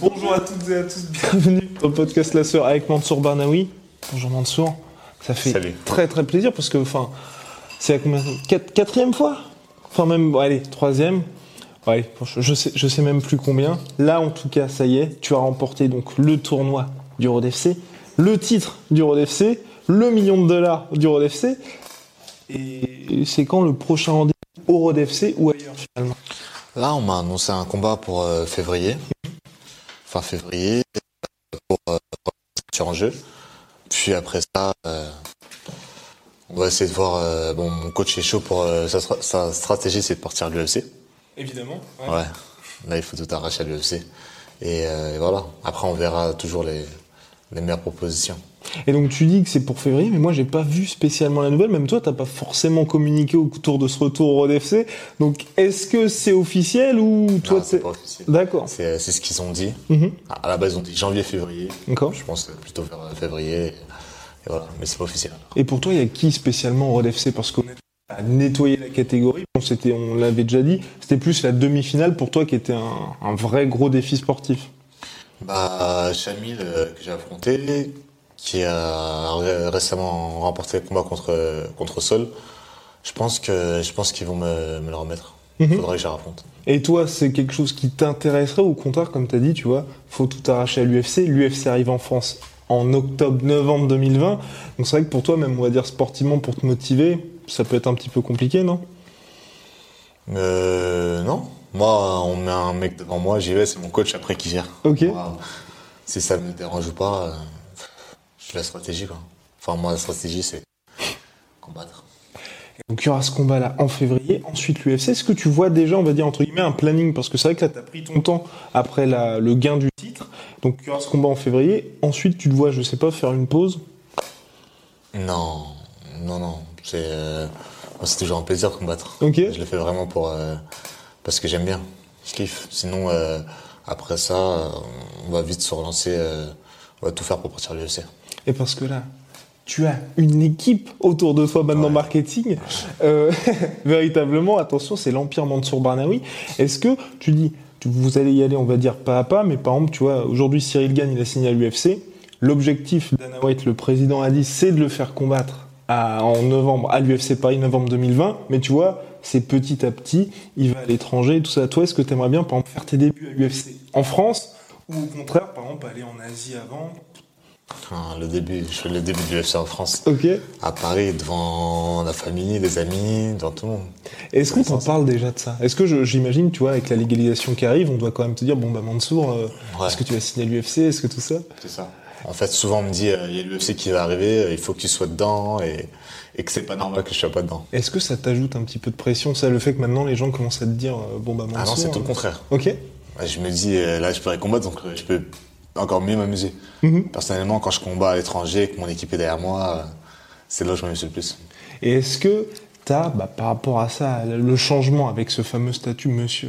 Bonjour à toutes et à tous, bienvenue le podcast La Sœur avec Mansour Barnaoui. Bonjour Mansour, ça fait Salut. très très plaisir parce que enfin, c'est la combien quatrième fois? Enfin même, bon, allez, troisième. Ouais, je, je sais, je sais même plus combien. Là en tout cas, ça y est, tu as remporté donc le tournoi du Road FC, le titre du Road FC, le million de dollars du Road FC. Et c'est quand le prochain rendez-vous au Road FC ou ailleurs finalement? Là, on m'a annoncé un combat pour euh, février. Fin février, pour euh, en jeu. Puis après ça, euh, on va essayer de voir. euh, bon, mon coach est chaud pour. euh, sa, stra- sa stratégie, c'est de partir à l'UFC. Évidemment. Ouais. Là, il faut tout arracher à l'UFC. Et, et voilà. Après, on verra toujours les, les meilleures propositions. Et donc tu dis que c'est pour février, mais moi j'ai pas vu spécialement la nouvelle. Même toi, t'as pas forcément communiqué autour de ce retour au Road FC. Donc est-ce que c'est officiel ou toi c'est pas officiel. D'accord. C'est ce qu'ils ont dit. Mhm. À la base, ils ont dit janvier-février. D'accord. Je pense plutôt vers euh, février. Et, voilà. Mais c'est pas officiel. Et pour toi, il y a qui spécialement au Road FC Parce qu'on a nettoyé la catégorie. Bon, c'était, on l'avait déjà dit. C'était plus la demi-finale pour toi qui était un, un vrai gros défi sportif. Bah, Chamil, euh, que j'ai affronté, qui a ré- récemment remporté le combat contre, contre Sol. Je pense que je pense qu'ils vont me, me le remettre. Il Mhm. faudrait que je raffronte. Et toi, c'est quelque chose qui t'intéresserait ou au contraire, comme tu as dit, tu vois, faut tout arracher à l'UFC. L'UFC arrive en France en octobre-novembre 2020. Donc c'est vrai que pour toi, même on va dire sportivement, pour te motiver, ça peut être un petit peu compliqué, non? Euh, non. Moi, on met un mec devant moi, j'y vais, c'est mon coach après qui gère. Ok. Moi, si ça me dérange ou pas, euh, la stratégie, quoi. Enfin, moi, la stratégie, c'est combattre. Donc il y aura ce combat-là en février. Ensuite l'UFC. Est-ce que tu vois déjà, on va dire entre guillemets, un planning? Parce que c'est vrai que là, tu as pris ton temps après la- le gain du titre. Donc il y aura ce combat en février. Ensuite, tu te vois, je sais pas, faire une pause? Non, non, non. C'est euh, c'est toujours un plaisir de combattre. Ok. Je le fais vraiment pour euh, parce que j'aime bien. Je kiffe. Sinon, euh, après ça, on va vite se relancer. on va tout faire pour partir à l'UFC. Et parce que là, tu as une équipe autour de toi maintenant Ouais. marketing. Euh, véritablement, attention, c'est l'Empire Mansour Barnaoui. Est-ce que tu dis, tu- vous allez y aller, on va dire pas à pas, mais par exemple, tu vois, aujourd'hui Cyril Gann, il a signé à l'UFC. L'objectif d'Anna White, le président, a dit, c'est de le faire combattre à- en novembre à l'UFC Paris, novembre 2020. Mais tu vois, c'est petit à petit, il va à l'étranger tout ça. Toi, est-ce que tu aimerais bien, par exemple, faire tes débuts à l'UFC en France ou au contraire, par exemple, aller en Asie avant Enfin, le début, je fais le début de l'UFC en France. Ok. À Paris, devant la famille, les amis, devant tout le monde. Est-ce qu'on t'en parle déjà de ça? Est-ce que je- j'imagine, tu vois, avec la légalisation qui arrive, on doit quand même te dire, bon bah Mansour, euh, Ouais. est-ce que tu vas signer à l'UFC Est-ce que tout ça? C'est ça. En fait, souvent on me dit, euh, il y a l'UFC qui va arriver, euh, il faut que tu sois dedans et, et que c'est pas normal que je sois pas dedans. Est-ce que ça t'ajoute un petit peu de pression, ça, le fait que maintenant les gens commencent à te dire, euh, bon bah Mansour... Ah non, c'est tout le contraire. Ok. Je me dis, euh, là, je pourrais combattre, donc euh, je peux encore mieux m'amuser. Mhm. Personnellement, quand je combats à l'étranger, que mon équipe est derrière moi, euh, c'est là où je m'amuse le plus. Et est-ce que t'as, bah, par rapport à ça, le changement avec ce fameux statut monsieur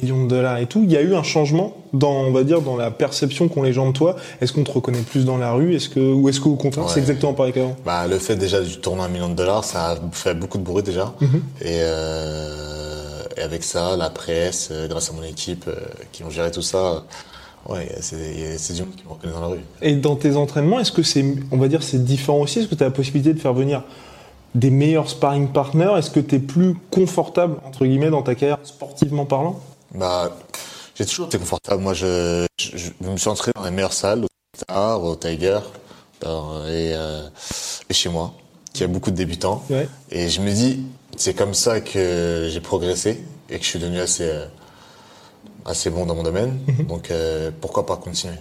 million de dollars et tout, il y a eu un changement dans, on va dire, dans la perception qu'ont les gens de toi? Est-ce qu'on te reconnaît plus dans la rue? Est-ce que, ou est-ce qu'au contraire, c'est Ouais. exactement pareil qu'avant? Bah, le fait déjà du tournoi à million de dollars, ça a fait beaucoup de bruit déjà. Mhm. Et, euh, et avec ça, la presse, euh, grâce à mon équipe euh, qui ont géré tout ça, ouais, c'est il y a- du monde qui me reconnaît dans la rue. Et dans tes entraînements, est-ce que c'est, on va dire, c'est différent aussi? Est-ce que tu as la possibilité de faire venir des meilleurs sparring partners? Est-ce que tu es plus confortable, entre guillemets, dans ta carrière, sportivement parlant? Bah, j'ai toujours été confortable. Moi, je, je, je me suis entraîné dans les meilleures salles, au Star, au Tiger, dans- et, euh, et chez moi, qui a beaucoup de débutants. Ouais. Et je me dis, c'est comme ça que j'ai progressé et que je suis devenu assez, euh, assez bon dans mon domaine. Donc, euh, pourquoi pas continuer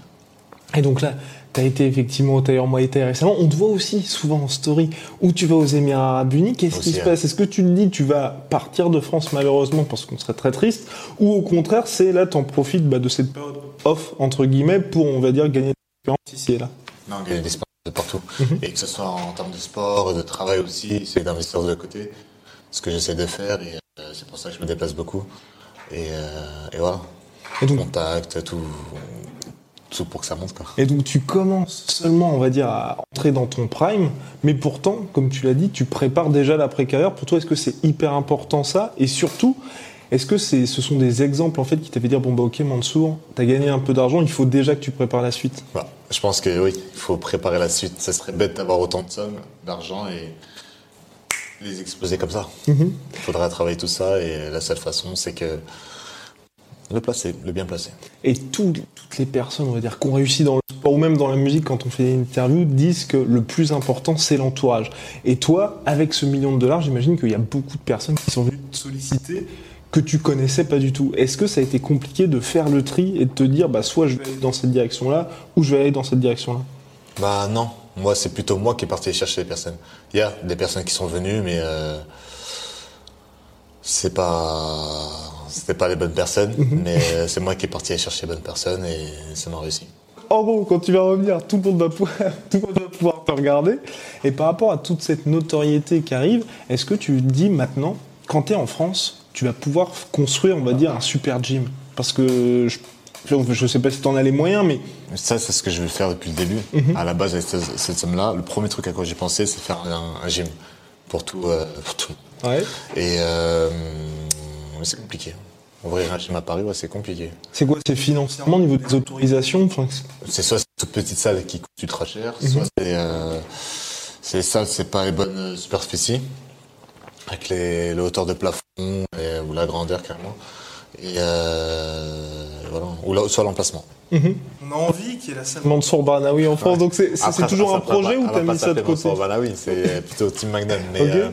Et donc là, tu as été effectivement au tailleur Muay Thai récemment. On te voit aussi souvent en story où tu vas aux Émirats Arabes Unis. Qu'est-ce qui se passe? Est-ce que tu te dis tu vas partir de France malheureusement parce qu'on serait très triste Ou au contraire, c'est là, tu en profites bah, de cette période off, entre guillemets, pour, on va dire, gagner de l'expérience ici et là? Non, gagner des sports de partout. Mhm. Et que ce soit en termes de sport, de travail aussi, c'est d'investir de côté. Ce que j'essaie de faire et euh, c'est pour ça que je me déplace beaucoup. Et, euh, et voilà. Et donc, Contact, tout, tout pour que ça monte quoi. Et donc tu commences seulement, on va dire, à entrer dans ton prime, mais pourtant, comme tu l'as dit, tu prépares déjà l'après-carrière. Pour toi, est-ce que c'est hyper important ça? Et surtout, est-ce que c'est, ce sont des exemples en fait qui t'avaient dit bon bah ok Mansour, t'as gagné un peu d'argent, il faut déjà que tu prépares la suite? Voilà. Je pense que oui, il faut préparer la suite. Ça serait bête d'avoir autant de sommes, d'argent et les exposer comme ça. Il faudra travailler tout ça et la seule façon, c'est que le placer, le bien placer. Et tout- toutes les personnes, on va dire, qui ont réussi dans le sport ou même dans la musique, quand on fait des interviews, disent que le plus important, c'est l'entourage. Et toi, avec ce million de dollars, j'imagine qu'il y a beaucoup de personnes qui sont venues te solliciter que tu connaissais pas du tout. Est-ce que ça a été compliqué de faire le tri et de te dire, bah, soit je vais aller dans cette direction-là, ou je vais aller dans cette direction-là? Bah non, moi c'est plutôt moi qui est parti chercher les personnes. Il y a des personnes qui sont venues, mais euh, c'est pas, c'était pas les bonnes personnes. mais euh, c'est moi qui est parti aller chercher les bonnes personnes et ça m'a réussi. En gros, quand tu vas revenir, tout le monde va pouvoir, tout le monde va pouvoir te regarder. Et par rapport à toute cette notoriété qui arrive, est-ce que tu dis maintenant, quand tu es en France, tu vas pouvoir construire, on va dire, un super gym? Parce que je, je sais pas si tu en as les moyens, mais Ça, c'est ce que je veux faire depuis le début. À la base, avec cette, cette somme-là, le premier truc à quoi j'ai pensé, c'est faire un, un gym pour tout, euh, pour tout. ouais. Et euh, mais c'est compliqué. Ouvrir un gym à Paris, ouais, c'est compliqué. c'est quoi C'est financièrement au niveau des autorisations enfin, c'est- soit toute petite salle qui coûte ultra cher, soit c'est euh, c'est les salles, c'est pas les bonnes superficies, avec les, les hauteurs de plafond et- ou la grandeur carrément. Et euh, voilà. Ou là, soit l'emplacement. On a envie qu'il y ait la salle Mansour Barnaoui en France, donc c'est toujours un projet ou ça t'as va pas mis ça de côté Mansour Balawi, c'est plutôt Team Magnum. Mais, euh,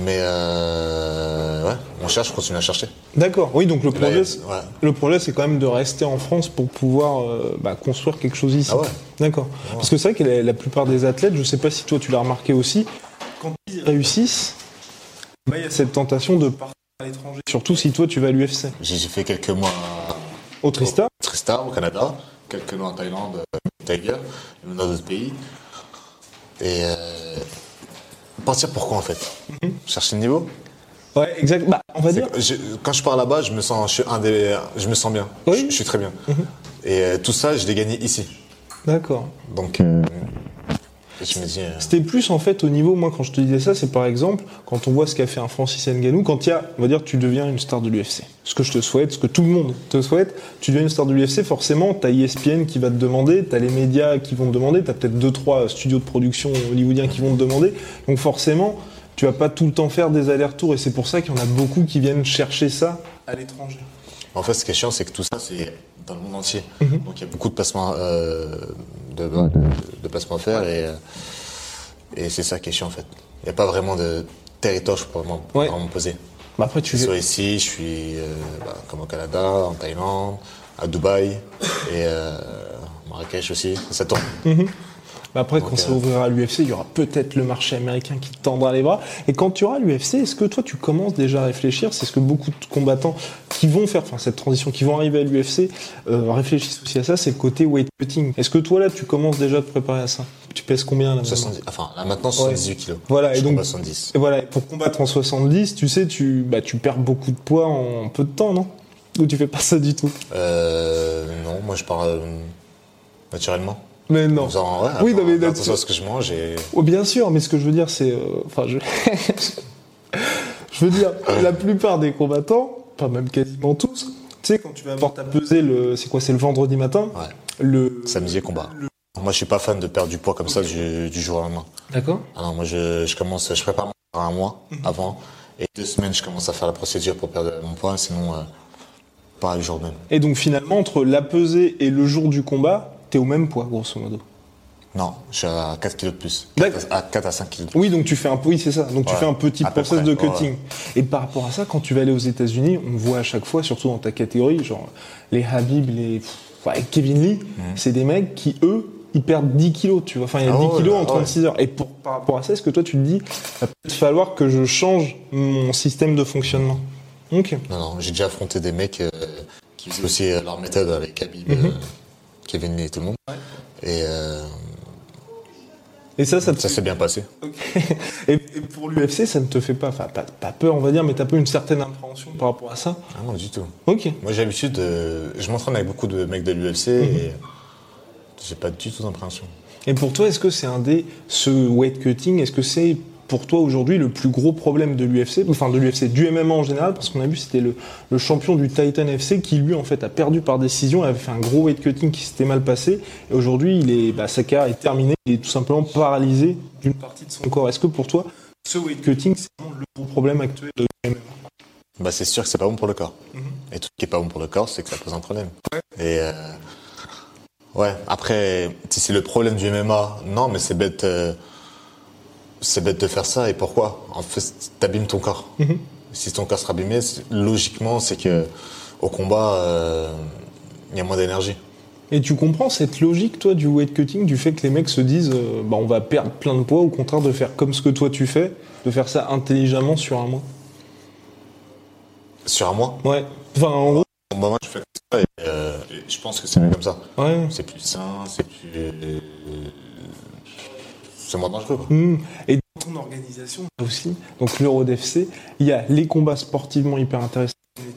mais euh, ouais, on cherche, on continue à chercher. D'accord, oui, donc le projet, ouais. le projet, c'est quand même de rester en France pour pouvoir euh, bah, construire quelque chose ici. Ah ouais. D'accord. Parce que c'est vrai que la, la plupart des athlètes, je sais pas si toi tu l'as remarqué aussi, quand ils réussissent, bah, il y a cette tentation de partir à l'étranger. Surtout si toi tu vas à l'UFC. J'ai fait quelques mois Au Trista au Tristar, au Canada, quelques mois en Thaïlande, euh, Tiger, dans d'autres pays. Et euh, partir pourquoi en fait Chercher le niveau Ouais, exact. Bah, on va dire. je- quand je pars là-bas, je me sens, je suis un des, je me sens bien. Oui. Je, je suis très bien. Et euh, tout ça, je l'ai gagné ici. D'accord. Donc, euh, je me dis, euh, C'était plus en fait au niveau, moi quand je te disais ça, c'est par exemple quand on voit ce qu'a fait un Francis Ngannou, quand il y a, on va dire, tu deviens une star de l'UFC. Ce que je te souhaite, ce que tout le monde te souhaite, tu deviens une star de l'UFC, forcément, t'as ESPN qui va te demander, t'as les médias qui vont te demander, t'as peut-être deux trois studios de production hollywoodiens qui vont te demander. Donc forcément, tu vas pas tout le temps faire des allers-retours et c'est pour ça qu'il y en a beaucoup qui viennent chercher ça à l'étranger. en fait, ce qui est chiant, c'est que tout ça, c'est dans le monde entier. Mhm. Donc, il y a beaucoup de placements, euh, de, de, de placements à faire et, et c'est ça qui est chiant en fait. Il n'y a pas vraiment de territoire, peux vraiment, Ouais. me poser. Bah après, tu Soit ici, je suis euh, bah, comme au Canada, en Thaïlande, à Dubaï et euh, Marrakech aussi. Ça tourne. Bah après, quand ça euh, ouvrira à l'UFC, il y aura peut-être le marché américain qui te tendra les bras. Et quand tu auras l'UFC, est-ce que toi, tu commences déjà à réfléchir? C'est ce que beaucoup de combattants qui vont faire, enfin cette transition, qui vont arriver à l'UFC, euh, réfléchissent aussi à ça, c'est le côté weight cutting. Est-ce que toi, là, tu commences déjà à te préparer à ça? Tu pèses combien là maintenant? 70, enfin, là maintenant, 78 kilos. Voilà, et donc- combat 70. Et voilà, et pour combattre en 70, tu sais, tu, bah, tu perds beaucoup de poids en peu de temps, non? Ou tu fais pas ça du tout? Euh, non, moi je pars euh, naturellement. Mais non. En faisant, ouais, Oui, non, mais attention à ce que je mange et Oh, bien sûr, mais ce que je veux dire, c'est. euh, Enfin, je. je veux dire, la plupart des combattants, enfin, même quasiment tous, tu sais, quand tu vas avoir ta pesée, le, c'est quoi, c'est le vendredi matin? Ouais, Le. samedi combat. Moi je suis pas fan de perdre du poids comme ça du, du jour au lendemain. D'accord Ah non, moi je, je commence, je prépare un mois Mhm. avant et deux semaines je commence à faire la procédure pour perdre mon poids, sinon euh, pas le jour même. Et donc, finalement, entre la pesée et le jour du combat, t'es au même poids, grosso modo. Non, je suis à 4 kilos de plus. D'accord. 4 à, 4 à 5 kilos. Oui, donc tu fais un, oui, c'est ça. Donc tu Ouais, fais un petit process près, de ouais. cutting. Et par rapport à ça, quand tu vas aller aux États-Unis, on voit à chaque fois, surtout dans ta catégorie, genre les Habib, les, ouais, Kevin Lee, c'est des mecs qui, eux, ils perdent 10 kilos, tu vois. Enfin, il y a Ah 10 ouais, kilos en ouais. 36 heures. Et pour, par rapport à ça, est-ce que toi, tu te dis, il va peut-être falloir que je change mon système de fonctionnement? Ok. Non, non, j'ai déjà affronté des mecs euh, qui faisaient aussi leur méthode avec Khabib, Mhm. euh, Kevin et tout le monde. Et euh, Et ça, ça ça s'est bien passé. et, et pour l'UFC, ça ne te fait pas, enfin, pas, pas peur, on va dire, mais t'as pas une certaine appréhension par rapport à ça? Ah non, du tout. Ok. Moi, j'ai l'habitude de. Je m'entraîne avec beaucoup de mecs de l'UFC Mhm. et j'ai pas du tout d'impréhension. Et pour toi, est-ce que c'est un des, ce weight cutting, est-ce que c'est pour toi aujourd'hui le plus gros problème de l'UFC, enfin de l'UFC, du MMA en général, parce qu'on a vu c'était le, le champion du Titan FC qui lui en fait a perdu par décision, avait fait un gros weight cutting qui s'était mal passé, et aujourd'hui il est, bah, sa carrière est terminée, il est tout simplement paralysé d'une partie de son corps. Est-ce que pour toi, ce weight cutting c'est vraiment le gros problème actuel de MMA Bah, c'est sûr que c'est pas bon pour le corps. Mhm. Et tout ce qui est pas bon pour le corps, c'est que ça pose un problème. Et euh, ouais, après, si c'est le problème du MMA, non, mais c'est bête. euh, c'est bête de faire ça. Et pourquoi? En fait, t'abîmes ton corps. Mhm. Si ton corps sera abîmé, logiquement, c'est que au combat, euh, il y a moins d'énergie. Et tu comprends cette logique, toi, du weight cutting, du fait que les mecs se disent, euh, bah, on va perdre plein de poids, au contraire de faire comme ce que toi tu fais, de faire ça intelligemment sur un mois? Sur un mois, Ouais. Enfin, en gros, bah, moi, je fais comme ça et, euh, et je pense que c'est mieux comme ça. ouais. C'est plus sain, c'est plus. Euh, c'est moins dangereux. Hmm. Et dans ton organisation aussi, donc l'Eurodefc, il y a les combats sportivement hyper intéressants, il y a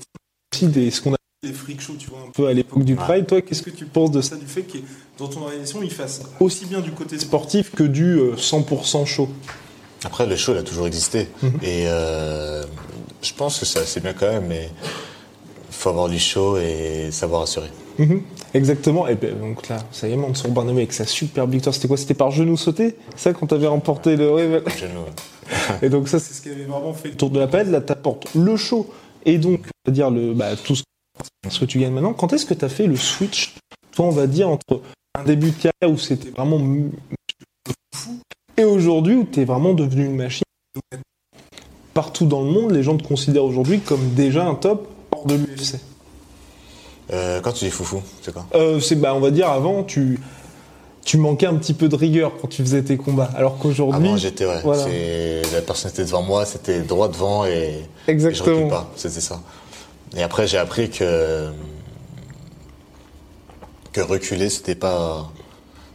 aussi des, ce qu'on appelle des freak shows, tu vois, un peu à l'époque du Pride. Toi, qu'est-ce que tu penses de ça, du fait que dans ton organisation, ils fassent aussi bien du côté sportif que du euh, 100% show? Après, le show, il a toujours existé. Et euh, je pense que c'est assez bien quand même, mais il faut avoir du show et savoir assurer. Mhm. Exactement. Et ben, donc là, ça y est, Mansour Barnaby avec sa super victoire. C'était quoi? C'était par genou sauté? Ça, quand t'avais remporté le. ouais. Genou. Et donc ça, c'est ce qui avait vraiment fait le tour de la palette. Là, t'apportes le show et donc, on va dire, le, bah, tout ce que tu gagnes maintenant. Quand est-ce que t'as fait le switch, toi, on va dire, entre un début de carrière où c'était vraiment fou et aujourd'hui où t'es vraiment devenu une machine Partout dans le monde, les gens te considèrent aujourd'hui comme déjà un top hors de l'UFC. Euh, quand tu dis foufou, c'est quoi Euh, c'est bah on va dire avant tu tu manquais un petit peu de rigueur quand tu faisais tes combats alors qu'aujourd'hui Avant, j'étais, ouais. voilà. La personne était devant moi, c'était droit devant et, et je Exactement. recule pas. C'était ça. Et après, j'ai appris que. que reculer, c'était pas.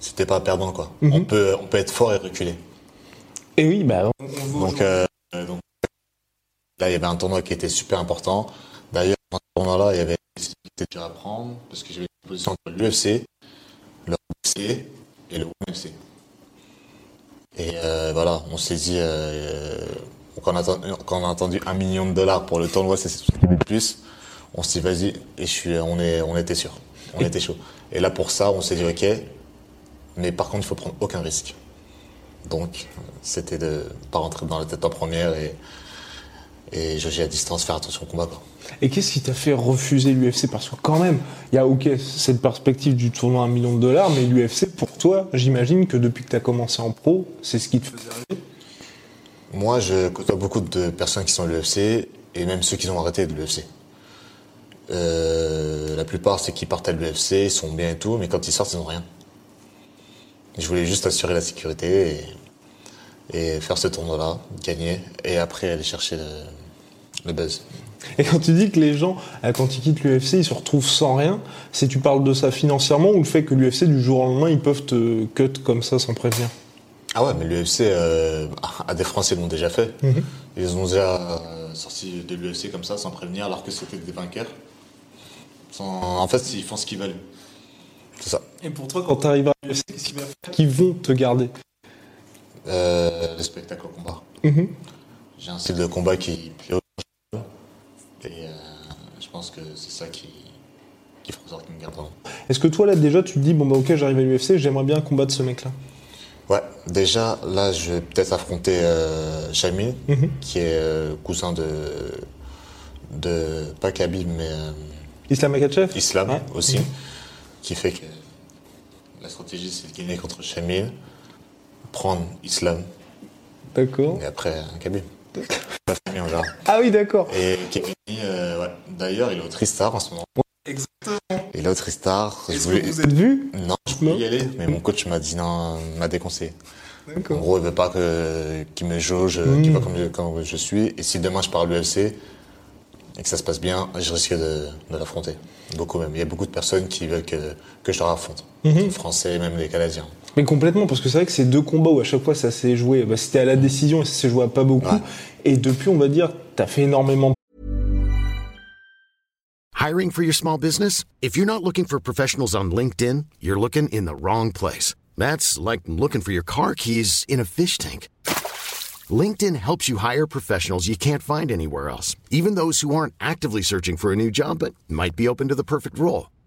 C'était pas perdant, quoi. Mhm. on, peut, on peut être fort et reculer. et oui bah Donc, euh, donc, là, il y avait un tournoi qui était super important. D'ailleurs, dans ce tournoi-là, il y avait des était dur à prendre parce que j'avais une position entre l'UFC, le UFC et le UFC. Et euh, voilà, on s'est dit, euh, quand, on a, entendu- quand on a entendu un million de dollars pour le tournoi, c'est ce qui le plus. On s'est dit, vas-y, et je suis, on, est, on était sûr. On était chaud. Et là, pour ça, on s'est dit, ok, mais par contre, il faut prendre aucun risque. Donc, c'était de pas rentrer dans la tête en première et, et jauger à distance, faire attention au combat. Quoi. Et qu'est-ce qui t'a fait refuser l'UFC parce que quand même il y a ok cette perspective du tournoi à un million de dollars mais l'UFC pour toi j'imagine que depuis que tu as commencé en pro c'est ce qui te faisait rêver Moi, je côtoie beaucoup de personnes qui sont à l'UFC et même ceux qui ont arrêté de l'UFC. Euh, la plupart, c'est qui partent à l'UFC, ils sont bien et tout, mais quand ils sortent, ils n'ont rien. Je voulais juste assurer la sécurité et, faire ce tournoi-là, gagner, et après aller chercher le buzz. Et quand tu dis que les gens euh, quand ils quittent l'UFC ils se retrouvent sans rien c'est tu parles de ça financièrement ou le fait que l'UFC du jour au lendemain ils peuvent te cut comme ça sans prévenir? Ah ouais, mais l'UFC, euh, à des Français l'ont déjà fait. Mhm. Ils ont déjà euh, sorti de l'UFC comme ça, sans prévenir, alors que c'était des vainqueurs. Sans- En fait, ils font ce qu'ils veulent. C'est ça. Et pour toi, quand tu arrives à l'UFC, qu'est-ce qui va faire qu'ils vont te garder? Euh, le spectacle au combat. Mhm. J'ai un style de combat qui plaît aux gens. Et euh, je pense que c'est ça qui, qui fera en sorte qu'ils me. Est-ce que toi, là, déjà, tu te dis, bon, bah, ok, j'arrive à l'UFC, j'aimerais bien combattre ce mec-là Ouais, déjà, là, je vais peut-être affronter euh, Jamil, Mhm. qui est euh, cousin de, de. Pas Khabib, mais. euh, Islam Makachev Islam Ouais. aussi, Mhm. qui fait que la stratégie c'est de gagner contre Shamil, prendre Islam D'accord. et après Khabib. La famille en général. Ah oui, d'accord. Et Kevin, euh, ouais. d'ailleurs, il est au Tristar en ce moment. Exactement. Et je Est-ce voulais. que vous êtes vus Non, je voulais Non y aller, mais mon coach m'a dit non, m'a déconseillé. En gros, il veut pas que qu'il me jauge, qu'il voit comme je, comme je suis. Et si demain je pars à l'UFC et que ça se passe bien, je risque de, de l'affronter. Beaucoup même. Il y a beaucoup de personnes qui veulent que, que je leur affronte. Les Français, même les Canadiens. Mais complètement, parce que c'est vrai que c'est deux combats où à chaque fois ça s'est joué. Bah, C'était à la décision et ça s'est joué à pas beaucoup. Ouais. Et depuis, on va dire, t'as fait énormément de Hiring for your small business? If you're not looking for professionals on LinkedIn, you're looking in the wrong place. That's like looking for your car keys in a fish tank. LinkedIn helps you hire professionals you can't find anywhere else, even those who aren't actively searching for a new job but might be open to the perfect role.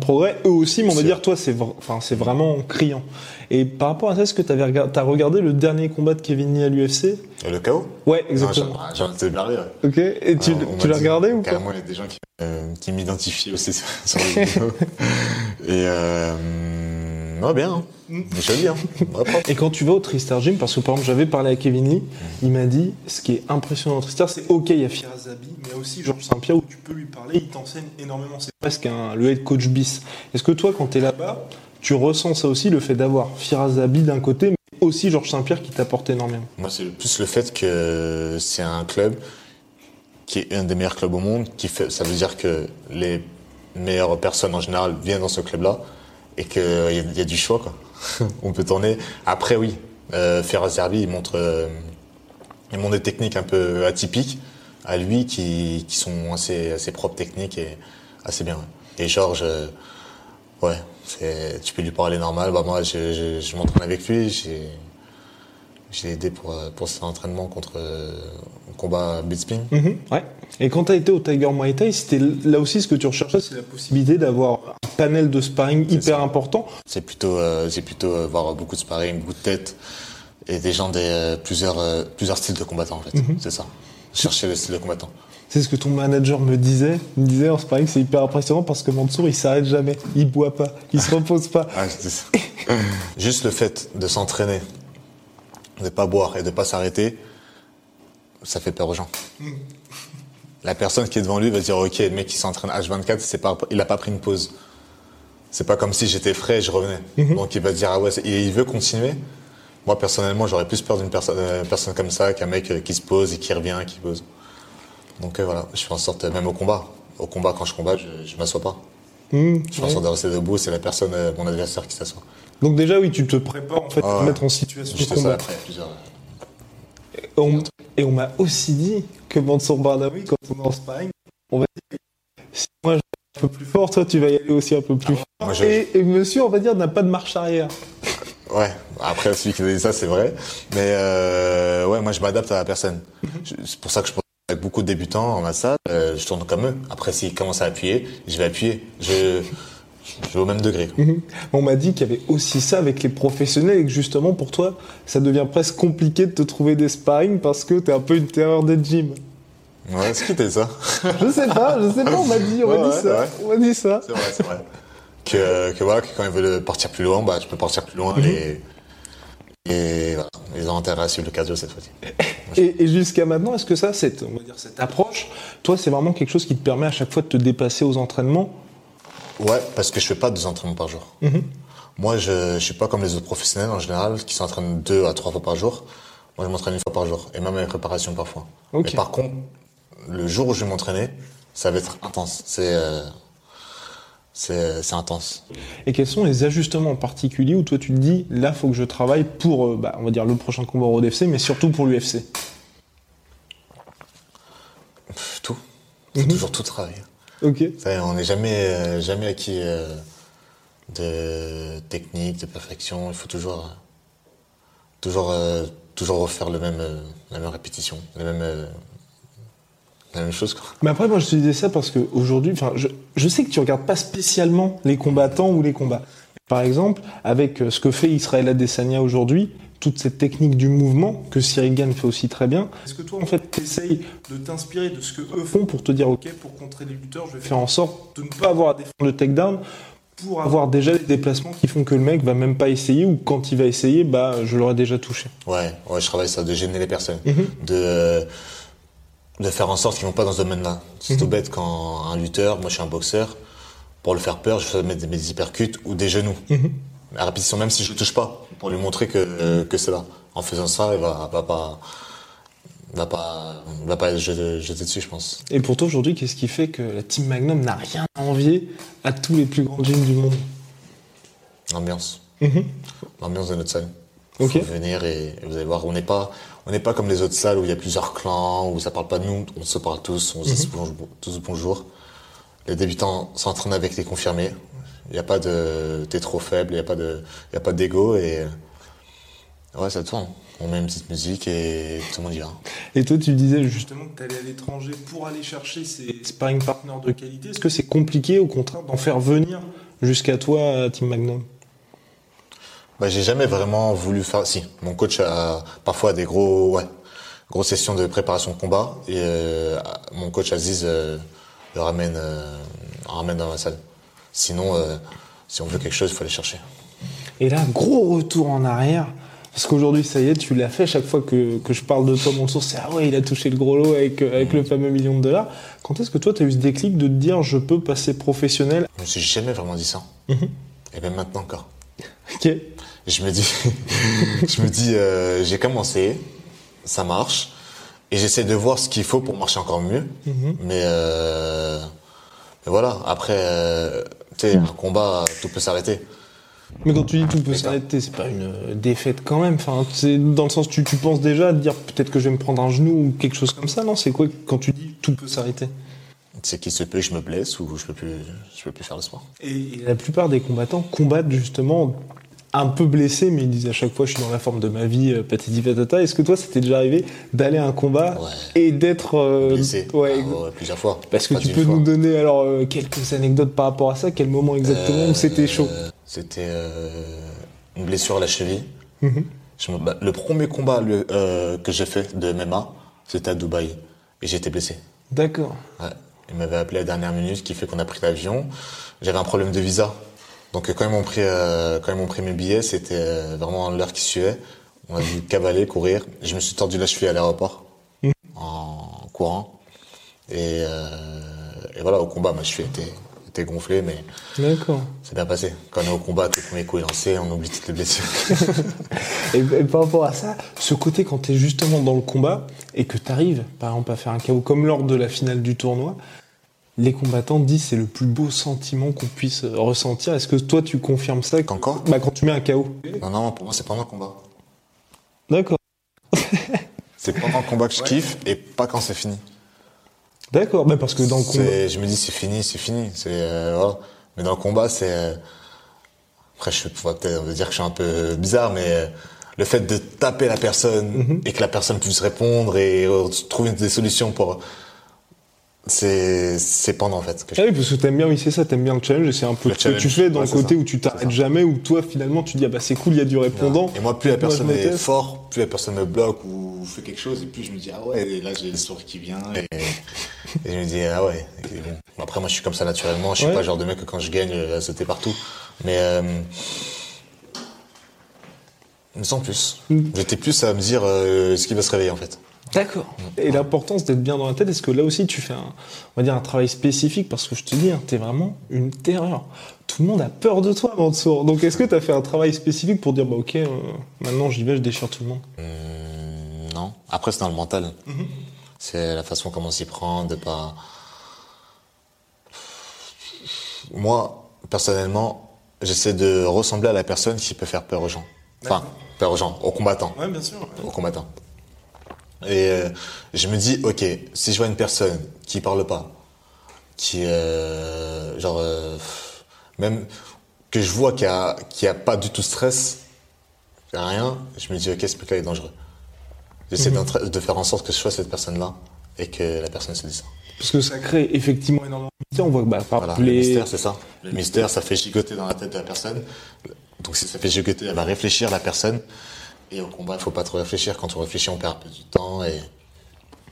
Progrès. Eux aussi, mais on va dire, toi, c'est enfin, c'est vraiment criant. Et par rapport à ça, est-ce que t'avais regardé, t'as regardé le dernier combat de Kevin Lee à l'UFC Et le chaos Ouais, exactement. J'ai envie de te parler. ouais. Ok. Et tu, tu l'as regardé ou pas? Carrément, il y a des gens qui, euh, qui m'identifient aussi sur, sur les vidéos. Et euh, ouais, bien. Hein. J'aime bien. Et quand tu vas au Tristar Gym, parce que par exemple j'avais parlé à Kevin Lee, il m'a dit ce qui est impressionnant au Tristar, c'est ok, il y a Firas Zabi, mais il y a aussi Georges Saint-Pierre où tu peux lui parler, il t'enseigne énormément. C'est presque un, le head coach bis. Est-ce que toi, quand tu es là-bas, tu ressens ça aussi, le fait d'avoir Firas Zabi d'un côté, mais aussi Georges Saint-Pierre qui t'apporte énormément? Moi, c'est plus le fait que c'est un club qui est un des meilleurs clubs au monde, qui fait, ça veut dire que les meilleures personnes en général viennent dans ce club-là et qu'il y, y a du choix, quoi. On peut tourner. Après, oui, euh, Ferraz Zerbi, il montre, euh, il montre des techniques un peu atypiques à lui qui, sont assez, assez propres techniques et assez bien. Et Georges, euh, ouais, tu peux lui parler normal. Bah, moi, je, je m'entraîne avec lui, j'ai, j'ai aidé pour, euh, pour cet entraînement contre euh, le combat Beatspin. Mhm, Ouais. Et quand tu as été au Tiger Muay Thai, c'était là aussi ce que tu recherchais, c'est la possibilité d'avoir un panel de sparring hyper ça. important. C'est plutôt, euh, c'est plutôt euh, voir beaucoup de sparring, beaucoup de tête et des gens des euh, plusieurs, plusieurs styles de combattants en fait. C'est ça. Chercher le style de combattant. C'est ce que ton manager me disait. Il me disait en sparring, c'est hyper impressionnant parce que Mansour, il s'arrête jamais. Il boit pas. Il se repose pas. Ah. Juste le fait de s'entraîner, de pas boire et de pas s'arrêter, ça fait peur aux gens. La personne qui est devant lui va dire ok, le mec qui s'entraîne H24, c'est pas, il a pas pris une pause. C'est pas comme si j'étais frais et je revenais. Donc il va dire ah ouais, et il veut continuer. Moi personnellement, j'aurais plus peur d'une personne, euh, personne comme ça qu'un mec euh, qui se pose et qui revient, qui pose. Donc euh, voilà, je fais en sorte, même au combat, au combat quand je combat, je, je m'assois pas. Mmh, Je fais en sorte de rester debout, c'est la personne, mon adversaire qui s'assoit. Donc déjà, oui, tu te prépares en fait Ah à te ouais. mettre en situation de combat. après, plusieurs. Et on m'a aussi dit que Mansour Barnaoui, quand on est en sparring, on va dire si moi je vais un peu plus fort, toi tu vas y aller aussi un peu plus fort. Moi, je- Et, et monsieur, on va dire, n'a pas de marche arrière. Ouais, après celui qui a dit ça, c'est vrai. Mais euh, ouais, moi je m'adapte à la personne. Je- C'est pour ça que je pense avec beaucoup de débutants en ma salle, euh, je tourne comme eux. Après, s'ils commencent à appuyer, je vais appuyer. Je, je vais au même degré. quoi. On m'a dit qu'il y avait aussi ça avec les professionnels et que justement pour toi, ça devient presque compliqué de te trouver des sparring parce que t'es un peu une terreur des gyms. Ouais, est-ce que t'es ça? Je sais pas, je sais pas, on m'a dit, on m'a dit ouais, ça. ouais. On m'a dit ça. C'est vrai, c'est vrai. Que, que voilà, que quand ils veulent partir plus loin, bah, je peux partir plus loin et, et voilà, ils ont intérêt à suivre le cardio cette fois-ci. Et, et jusqu'à maintenant, est-ce que ça, cette, on va dire, cette approche, toi, c'est vraiment quelque chose qui te permet à chaque fois de te dépasser aux entraînements? Ouais, parce que je fais pas deux entraînements par jour. Moi, je, je suis pas comme les autres professionnels en général qui s'entraînent deux à trois fois par jour. Moi, je m'entraîne une fois par jour et même avec préparation parfois. Ok. Mais par contre, le jour où je vais m'entraîner, ça va être intense. C'est euh, c'est c'est intense. Et quels sont les ajustements en particulier où toi tu te dis, là, faut que je travaille pour, euh, bah, on va dire, le prochain combat au DFC, mais surtout pour l'UFC Tout. Faut toujours tout travailler. Ok. On n'est jamais euh, jamais acquis euh, de technique, de perfection. Il faut toujours toujours euh, toujours refaire le même la même répétition, la même la même chose quoi. Mais après, moi, je te disais ça parce qu'aujourd'hui, enfin, je, je sais que tu regardes pas spécialement les combattants ou les combats. Par exemple, avec ce que fait Israël Adesanya aujourd'hui, toute cette technique du mouvement que Cyril Gann fait aussi très bien. Est-ce que toi, en fait, tu essayes de t'inspirer de ce que eux font pour te dire, OK, pour contrer les lutteurs, je vais faire en sorte de ne pas avoir à défendre le takedown pour avoir déjà les déplacements qui font que le mec va même pas essayer ou quand il va essayer, bah, je l'aurais déjà touché. Ouais, ouais, je travaille ça, de gêner les personnes. Mhm. De, de faire en sorte qu'ils vont pas dans ce domaine-là. C'est Mhm. tout bête quand un lutteur, moi je suis un boxeur, pour le faire peur, je fais mettre des hypercuts ou des genoux. Mhm. À répétition, même si je le touche pas, pour lui montrer que, que c'est là. En faisant ça, il va, va pas, va pas, va pas être jeté, jeté dessus, je pense. Et pour toi, aujourd'hui, qu'est-ce qui fait que la Team Magnum n'a rien à envier à tous les plus grands gyms du monde? L'ambiance. Mhm. L'ambiance de notre salle. Ok. Faut venir et, et vous allez voir, on n'est pas, on n'est pas comme les autres salles où il y a plusieurs clans, où ça parle pas de nous, on se parle tous, on se dit bonjour- tous bonjour. Les débutants s'entraînent avec les confirmés. Il n'y a pas de, t'es trop faible, il n'y a pas de, il y a pas d'ego et, ouais, ça tourne. On met une petite musique et tout le monde y va. Et toi, tu disais justement que tu allais à l'étranger pour aller chercher ces sparring partners de qualité. Est-ce que c'est compliqué, au contraire, d'en faire venir jusqu'à toi à Team Magnum? Bah, j'ai jamais vraiment voulu faire. Si, mon coach a parfois des gros, ouais, grosses sessions de préparation de combat et euh, mon coach Aziz euh, le ramène, euh, le ramène dans ma salle. Sinon, euh, si on veut quelque chose, il faut aller chercher. Et là, gros retour en arrière. Parce qu'aujourd'hui, ça y est, tu l'as fait. Chaque fois que, que je parle de toi, mon source, c'est Ah ouais, il a touché le gros lot avec, avec le fameux million de dollars. Quand est-ce que toi, tu as eu ce déclic de te dire Je peux passer professionnel? Je me suis jamais vraiment dit ça. Et même maintenant encore. Ok. Je me dis, je me dis, euh, j'ai commencé, ça marche, et j'essaie de voir ce qu'il faut pour marcher encore mieux. Mais, euh, mais voilà. Après, euh, sais, un combat, tout peut s'arrêter. Mais quand tu dis tout peut s'arrêter, c'est pas une défaite quand même. Enfin, c'est dans le sens tu, tu penses déjà à dire peut-être que je vais me prendre un genou ou quelque chose comme ça. Non, c'est quoi quand tu dis tout peut s'arrêter? C'est qu'il se peut que je me blesse ou je peux plus, je peux plus faire le sport. Et la plupart des combattants combattent justement un peu blessés, mais ils disent à chaque fois je suis dans la forme de ma vie, euh, patati patata. Est-ce que toi, c'était déjà arrivé d'aller à un combat Ouais. et d'être euh, Blessé. ouais, Ah, ouais, plusieurs fois. Parce que tu peux fois. nous donner alors euh, quelques anecdotes par rapport à ça? Quel moment exactement où c'était chaud? Euh, C'était une blessure à la cheville. Mhm. Je me- bah, le premier combat le- que j'ai fait de MMA, c'était à Dubaï. Et j'étais blessé. D'accord. Ouais. Il m'avait appelé à la dernière minute, ce qui fait qu'on a pris l'avion. J'avais un problème de visa. Donc euh, quand ils m'ont pris, euh, quand ils m'ont pris mes billets, c'était euh, vraiment l'heure qui suivait. On a dû cavaler, courir. Je me suis tordu la cheville à l'aéroport Mhm. en courant. Et, euh, et voilà, au combat, ma cheville était, était gonflée, mais c'est bien passé. Quand on est au combat, que le premier coup est lancé, on oublie toutes les blessures. Et, et par rapport à ça, ce côté quand tu es justement dans le combat et que tu arrives, par exemple, à faire un KO comme lors de la finale du tournoi, les combattants disent c'est le plus beau sentiment qu'on puisse euh, ressentir. Est-ce que toi tu confirmes ça Quand quoi bah, Quand tu mets un KO. non, non, pour moi, c'est pendant le combat. D'accord. C'est pendant le combat que je kiffe et pas quand c'est fini. D'accord, bah parce que dans le combat. C'est- Je me dis c'est fini, c'est fini. C'est euh, voilà. Mais dans le combat, c'est euh, après je faut peut-être dire que je suis un peu bizarre, mais euh, le fait de taper la personne Mhm. et que la personne puisse répondre et trouver des solutions pour c'est c'est pendant en fait que je- Ah oui, parce que t'aimes bien, oui, c'est ça, t'aimes bien le challenge, et c'est un peu Le ce que tu fais dans ouais, le côté ça. où tu t'arrêtes jamais, où toi finalement tu dis ah bah c'est cool, il y a du répondant. Et moi, plus la personne est teste. fort, plus la personne me bloque ou fait quelque chose, et plus je me dis, ah ouais, et là j'ai le sourire qui vient, et, et je me dis, ah ouais. et bon. Après, moi, je suis comme ça naturellement, je suis Ouais. pas le genre de mec que quand je gagne, je sauter partout. Mais, euh, sans plus. Mm. J'étais plus à me dire euh, ce qui va se réveiller, en fait? D'accord. Et l'importance d'être bien dans la tête, est-ce que là aussi tu fais un, on va dire un travail spécifique parce que je te dis, hein, t'es vraiment une terreur. Tout le monde a peur de toi, Mansour. Donc est-ce que t'as fait un travail spécifique pour dire bah ok, euh, maintenant j'y vais, je déchire tout le monde? Hum, non. Après, c'est dans le mental. C'est la façon comment s'y prendre, de pas. Moi, personnellement, j'essaie de ressembler à la personne qui peut faire peur aux gens. Enfin, peur aux gens, aux combattants. Ouais, bien sûr. Aux combattants. Et euh, je me dis, ok, si je vois une personne qui parle pas, qui, euh, genre, euh, même que je vois qu'il a, a pas du tout de stress, rien, je me dis, ok, ce mec-là est dangereux. J'essaie d'entra- de faire en sorte que je sois cette personne-là et que la personne se dise ça. Parce que ça crée effectivement énormément de mystère. On voit que bah, par Voilà, le les... mystère, c'est ça. Le mystère, ça fait gigoter dans la tête de la personne. Donc si ça fait gigoter, elle va réfléchir, la personne. Et au combat, il faut pas trop réfléchir. Quand on réfléchit, on perd un peu du temps. Et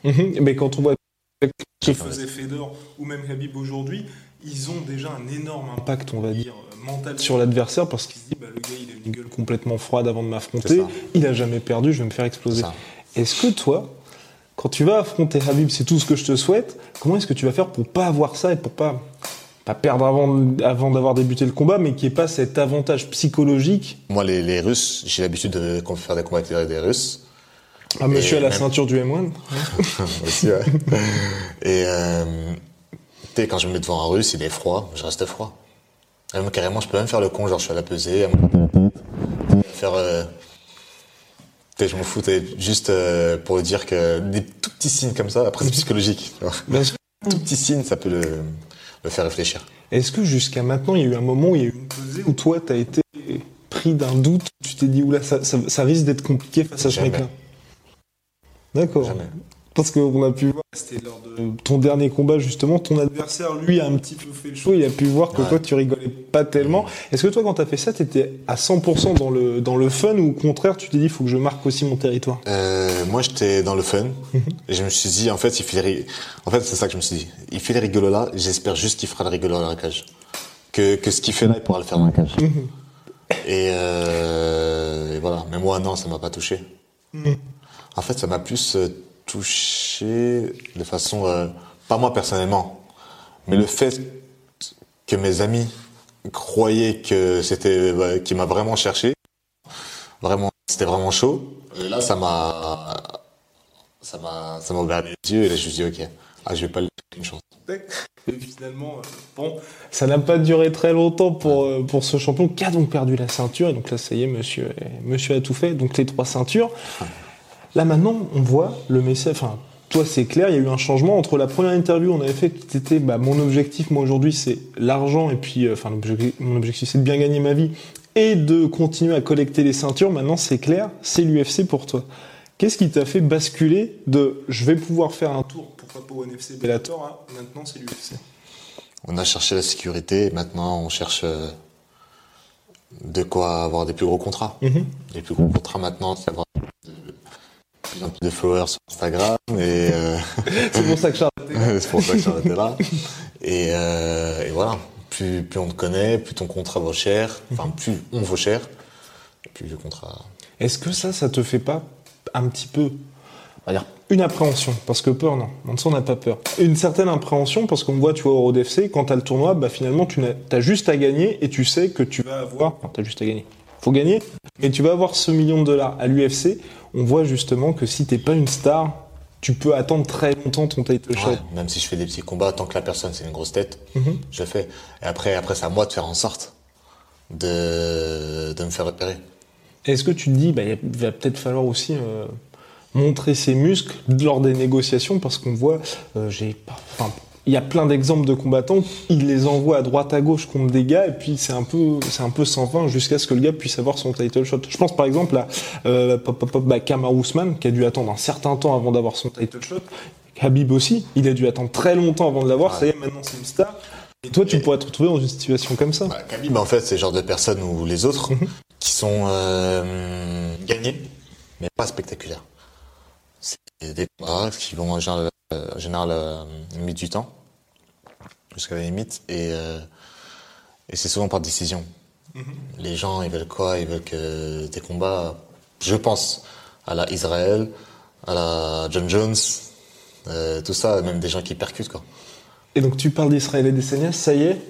Mhm. Mais quand on voit ce que faisait Fedor ou même Habib aujourd'hui, ils ont déjà un énorme impact, on va dire, euh, mental sur l'adversaire parce qu'il se dit, bah, le gars, il a une gueule complètement froide avant de m'affronter, il a jamais perdu, je vais me faire exploser. Est-ce que toi, quand tu vas affronter Habib, c'est tout ce que je te souhaite, comment est-ce que tu vas faire pour pas avoir ça et pour pas, pas perdre avant, avant d'avoir débuté le combat, mais qu'il n'y ait pas cet avantage psychologique moi, les, les Russes, j'ai l'habitude de faire des combats avec des Russes. à monsieur à la même- ceinture du M1 aussi, ouais. Et euh, tu sais, quand je me mets devant un russe, il est froid, je reste froid. Même, carrément, je peux même faire le con, genre je suis à la pesée, à me- faire. Euh, tu sais, je m'en fous, t'es juste euh, pour dire que des tout petits signes comme ça, après c'est psychologique. tu vois. Bien sûr. Tout petit signe, ça peut le, faire réfléchir. Est-ce que jusqu'à maintenant, il y a eu un moment où il y a eu une pesée où toi, tu as été pris d'un doute, tu t'es dit, oula, ça, ça, ça risque d'être compliqué face à ce mec-là? D'accord. Parce qu'on a pu voir, c'était lors de ton dernier combat, justement, ton adversaire, lui, a un petit peu fait le show, il a pu voir que Ouais. toi, tu rigolais pas tellement. Est-ce que toi, quand tu as fait ça, tu étais à 100% dans le, dans le fun ou au contraire, tu t'es dit, il faut que je marque aussi mon territoire? Euh, moi, j'étais dans le fun. Et je me suis dit, en fait, il fait les En fait, c'est ça que je me suis dit. Il fait les rigolos là. J'espère juste qu'il fera le rigolo dans la cage. Que, que ce qu'il fait là, il pourra le faire dans la cage. et, euh, et voilà. Mais moi, non, ça m'a pas touché. En fait, ça m'a plus euh, touché de façon, euh, pas moi personnellement, mais le fait que mes amis croyaient que c'était, euh, qu'il m'a vraiment cherché, vraiment, c'était vraiment chaud. Et là, ça m'a, ça m'a, ça m'a ouvert les yeux et là, je me suis dit, ok, ah, je vais pas lui donner une chance. Et finalement, euh, bon, ça n'a pas duré très longtemps pour, euh, pour ce champion qui a donc perdu la ceinture. Et donc là, ça y est, monsieur, monsieur a tout fait. Donc les trois ceintures. Là maintenant, on voit le message. Enfin, toi, c'est clair, il y a eu un changement entre la première interview on avait fait. C'était bah, mon objectif, moi aujourd'hui, c'est l'argent et puis, euh, enfin, mon objectif, c'est de bien gagner ma vie et de continuer à collecter les ceintures. Maintenant, c'est clair, c'est l'UFC pour toi. Qu'est-ce qui t'a fait basculer de je vais pouvoir faire un tour, pourquoi pas au NFC Bellator, maintenant c'est l'UFC On a cherché la sécurité, et maintenant, on cherche euh, de quoi avoir des plus gros contrats. Mhm. Les plus gros contrats maintenant, c'est avoir plus en plus de followers sur Instagram et, euh, C'est pour ça que Charles. c'est pour ça que là. Et, euh, et voilà, plus, plus on te connaît, plus ton contrat vaut cher, enfin plus on vaut cher, plus le contrat. Est-ce que ça, ça te fait pas un petit peu, on va dire, une appréhension? Parce que peur, non. En dessous, on n'a pas peur. Une certaine appréhension, parce qu'on voit, tu vois, au Road FC, quand t'as le tournoi, bah finalement, tu as juste à gagner et tu sais que tu vas avoir. Enfin, t'as juste à gagner. Faut gagner, mais tu vas avoir ce million de dollars. À l'UFC, on voit justement que si t'es pas une star, tu peux attendre très longtemps ton title shot. Ouais, même si je fais des petits combats, tant que la personne c'est une grosse tête, Mhm. je le fais. Et après, après c'est à moi de faire en sorte de, de me faire repérer. Est-ce que tu te dis, bah, il va peut-être falloir aussi euh, montrer ses muscles lors des négociations? Parce qu'on voit, euh, j'ai, pas- enfin, il y a plein d'exemples de combattants, ils les envoient à droite à gauche contre des gars et puis c'est un peu, c'est un peu sans fin jusqu'à ce que le gars puisse avoir son title shot. Je pense par exemple à euh, bah, Kamaru Usman qui a dû attendre un certain temps avant d'avoir son title shot. Habib aussi, il a dû attendre très longtemps avant de l'avoir. Ça y est, maintenant c'est une star. Et toi, tu pourrais te retrouver dans une situation comme ça. Bah, Khabib, en fait, c'est le genre de personnes ou les autres qui sont euh, gagnés, mais pas spectaculaires. C'est des combats qui vont euh, en général euh, limite du temps, jusqu'à la limite, et, euh, et c'est souvent par décision. Les gens, ils veulent quoi? Ils veulent que des combats, je pense, à la Israël, à la John Jones, euh, tout ça, même des gens qui percutent, quoi. Et donc tu parles d'Israël et d'Essenia, ça y est?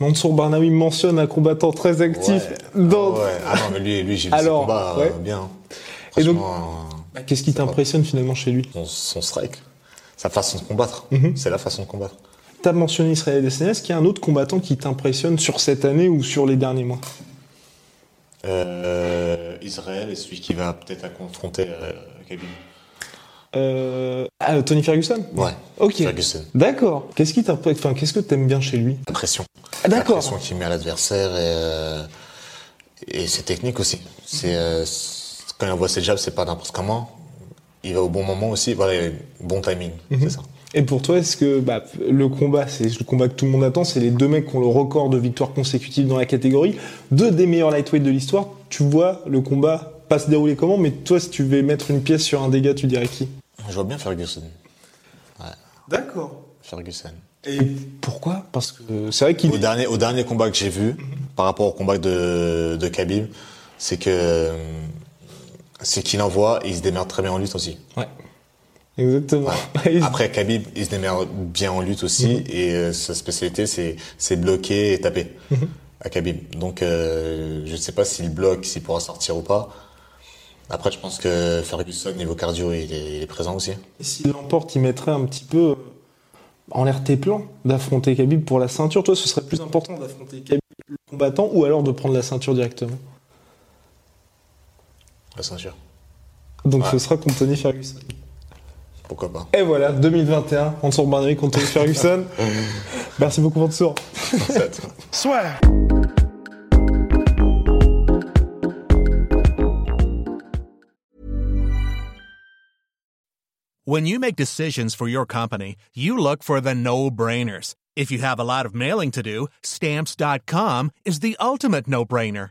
Mansour Barnawi mentionne un combattant très actif Ouais. dans... Ah ouais. Ah non, mais lui, lui j'ai vu ses Alors, euh, bien. Et donc- Bah, Qu'est-ce qui t'impressionne finalement chez lui? Son, son strike, sa façon de combattre, Mhm. c'est la façon de combattre. T'as mentionné Israël et Adesanya, est-ce qu'il y a un autre combattant qui t'impressionne sur cette année ou sur les derniers mois? Euh, Israël est celui qui va peut-être confronter euh, Khabib. euh... ah, Tony Ferguson? Ouais. Ok. Ferguson. D'accord. Qu'est-ce qui Enfin, qu'est-ce que t'aimes bien chez lui? La pression. Ah, d'accord. La pression qu'il met à l'adversaire et, euh, et ses techniques aussi. C'est euh, quand il envoie ses jabs, c'est pas n'importe comment. Il va au bon moment aussi. Voilà, il a bon timing. Mhm. C'est ça. Et pour toi, est-ce que bah, le combat, c'est le combat que tout le monde attend, c'est les deux mecs qui ont le record de victoires consécutives dans la catégorie, deux des meilleurs lightweight de l'histoire. Tu vois le combat pas se dérouler comment, mais toi, si tu devais mettre une pièce sur un dégât, tu dirais qui? Je vois bien Ferguson. D'accord. Ferguson. Et pourquoi? Parce que c'est vrai qu'il Au dernier, au dernier combat que j'ai vu, par rapport au combat de, de Khabib, c'est que euh, c'est qu'il envoie et il se démerde très bien en lutte aussi. Ouais. Exactement. Après Khabib, il se démerde bien en lutte aussi et euh, sa spécialité c'est c'est bloquer et taper à Khabib. Donc euh, je ne sais pas s'il bloque, s'il pourra sortir ou pas. Après je pense que Ferguson niveau cardio il est, il est présent aussi. Et s'il l'emporte, il mettrait un petit peu euh, en l'air tes plans d'affronter Khabib pour la ceinture. Toi, ce serait plus important d'affronter Khabib le combattant ou alors de prendre la ceinture directement? La ceinture. Donc Ouais. ce sera contre Tony Ferguson. Pourquoi pas. Et voilà, 2021, Mansour Barnaoui contre Tony Ferguson. Merci beaucoup Mansour. Swear. When you make decisions for your company, you look for the no brainers. If you have a lot of mailing to do, stamps.com is the ultimate no brainer.